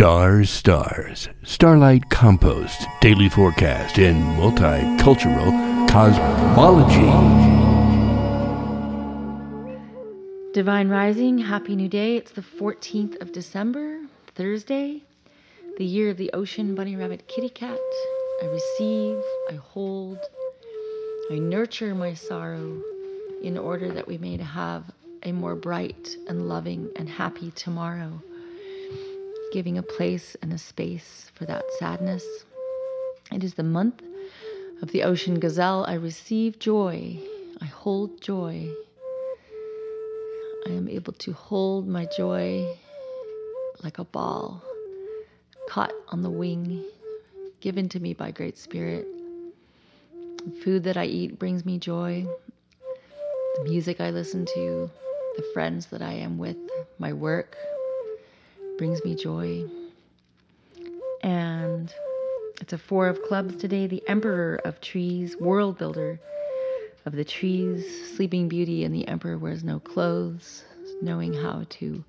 Stars, stars, starlight compost, daily forecast, and multicultural cosmology. Divine Rising, Happy New Day. It's the 14th of December, Thursday, the year of the ocean bunny rabbit kitty cat. I receive, I hold, I nurture my sorrow in order that we may have a more bright and loving and happy tomorrow giving a place and a space for that sadness. It is the month of the ocean gazelle. I receive joy. I hold joy. I am able to hold my joy like a ball caught on the wing, given to me by Great Spirit. The food that I eat brings me joy. The music I listen to, the friends that I am with, my work, brings me joy. And it's a four of clubs today, the emperor of trees, world builder of the trees, sleeping beauty, and the emperor wears no clothes, knowing how to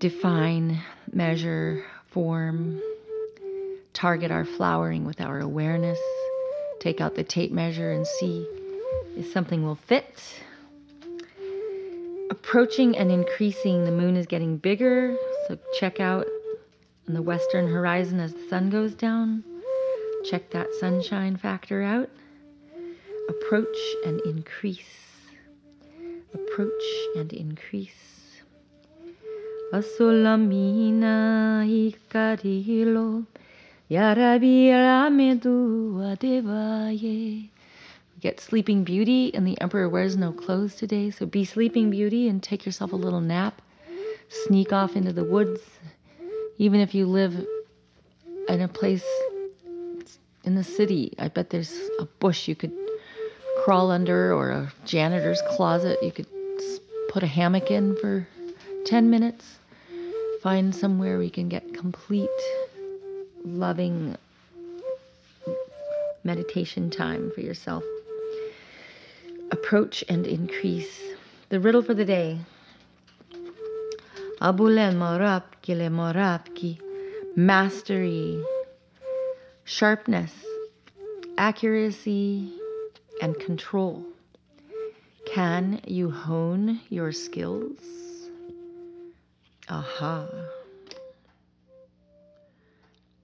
define, measure, form, target our flowering with our awareness, take out the tape measure and see if something will fit approaching and increasing. The moon is getting bigger, so check out on the western horizon as the sun goes down. Check that sunshine factor out. Approach and increase. Approach and increase. Asolamina ikarilo yarabi ramedu adevaye get Sleeping Beauty, and the Emperor wears no clothes today. So be Sleeping Beauty and take yourself a little nap. Sneak off into the woods. Even if you live in a place in the city, I bet there's a bush you could crawl under or a janitor's closet you could put a hammock in for 10 minutes. Find somewhere where you can get complete, loving meditation time for yourself approach and increase. The riddle for the day. Abulen morapki le morapki. Mastery, sharpness, accuracy, and control. Can you hone your skills? Aha.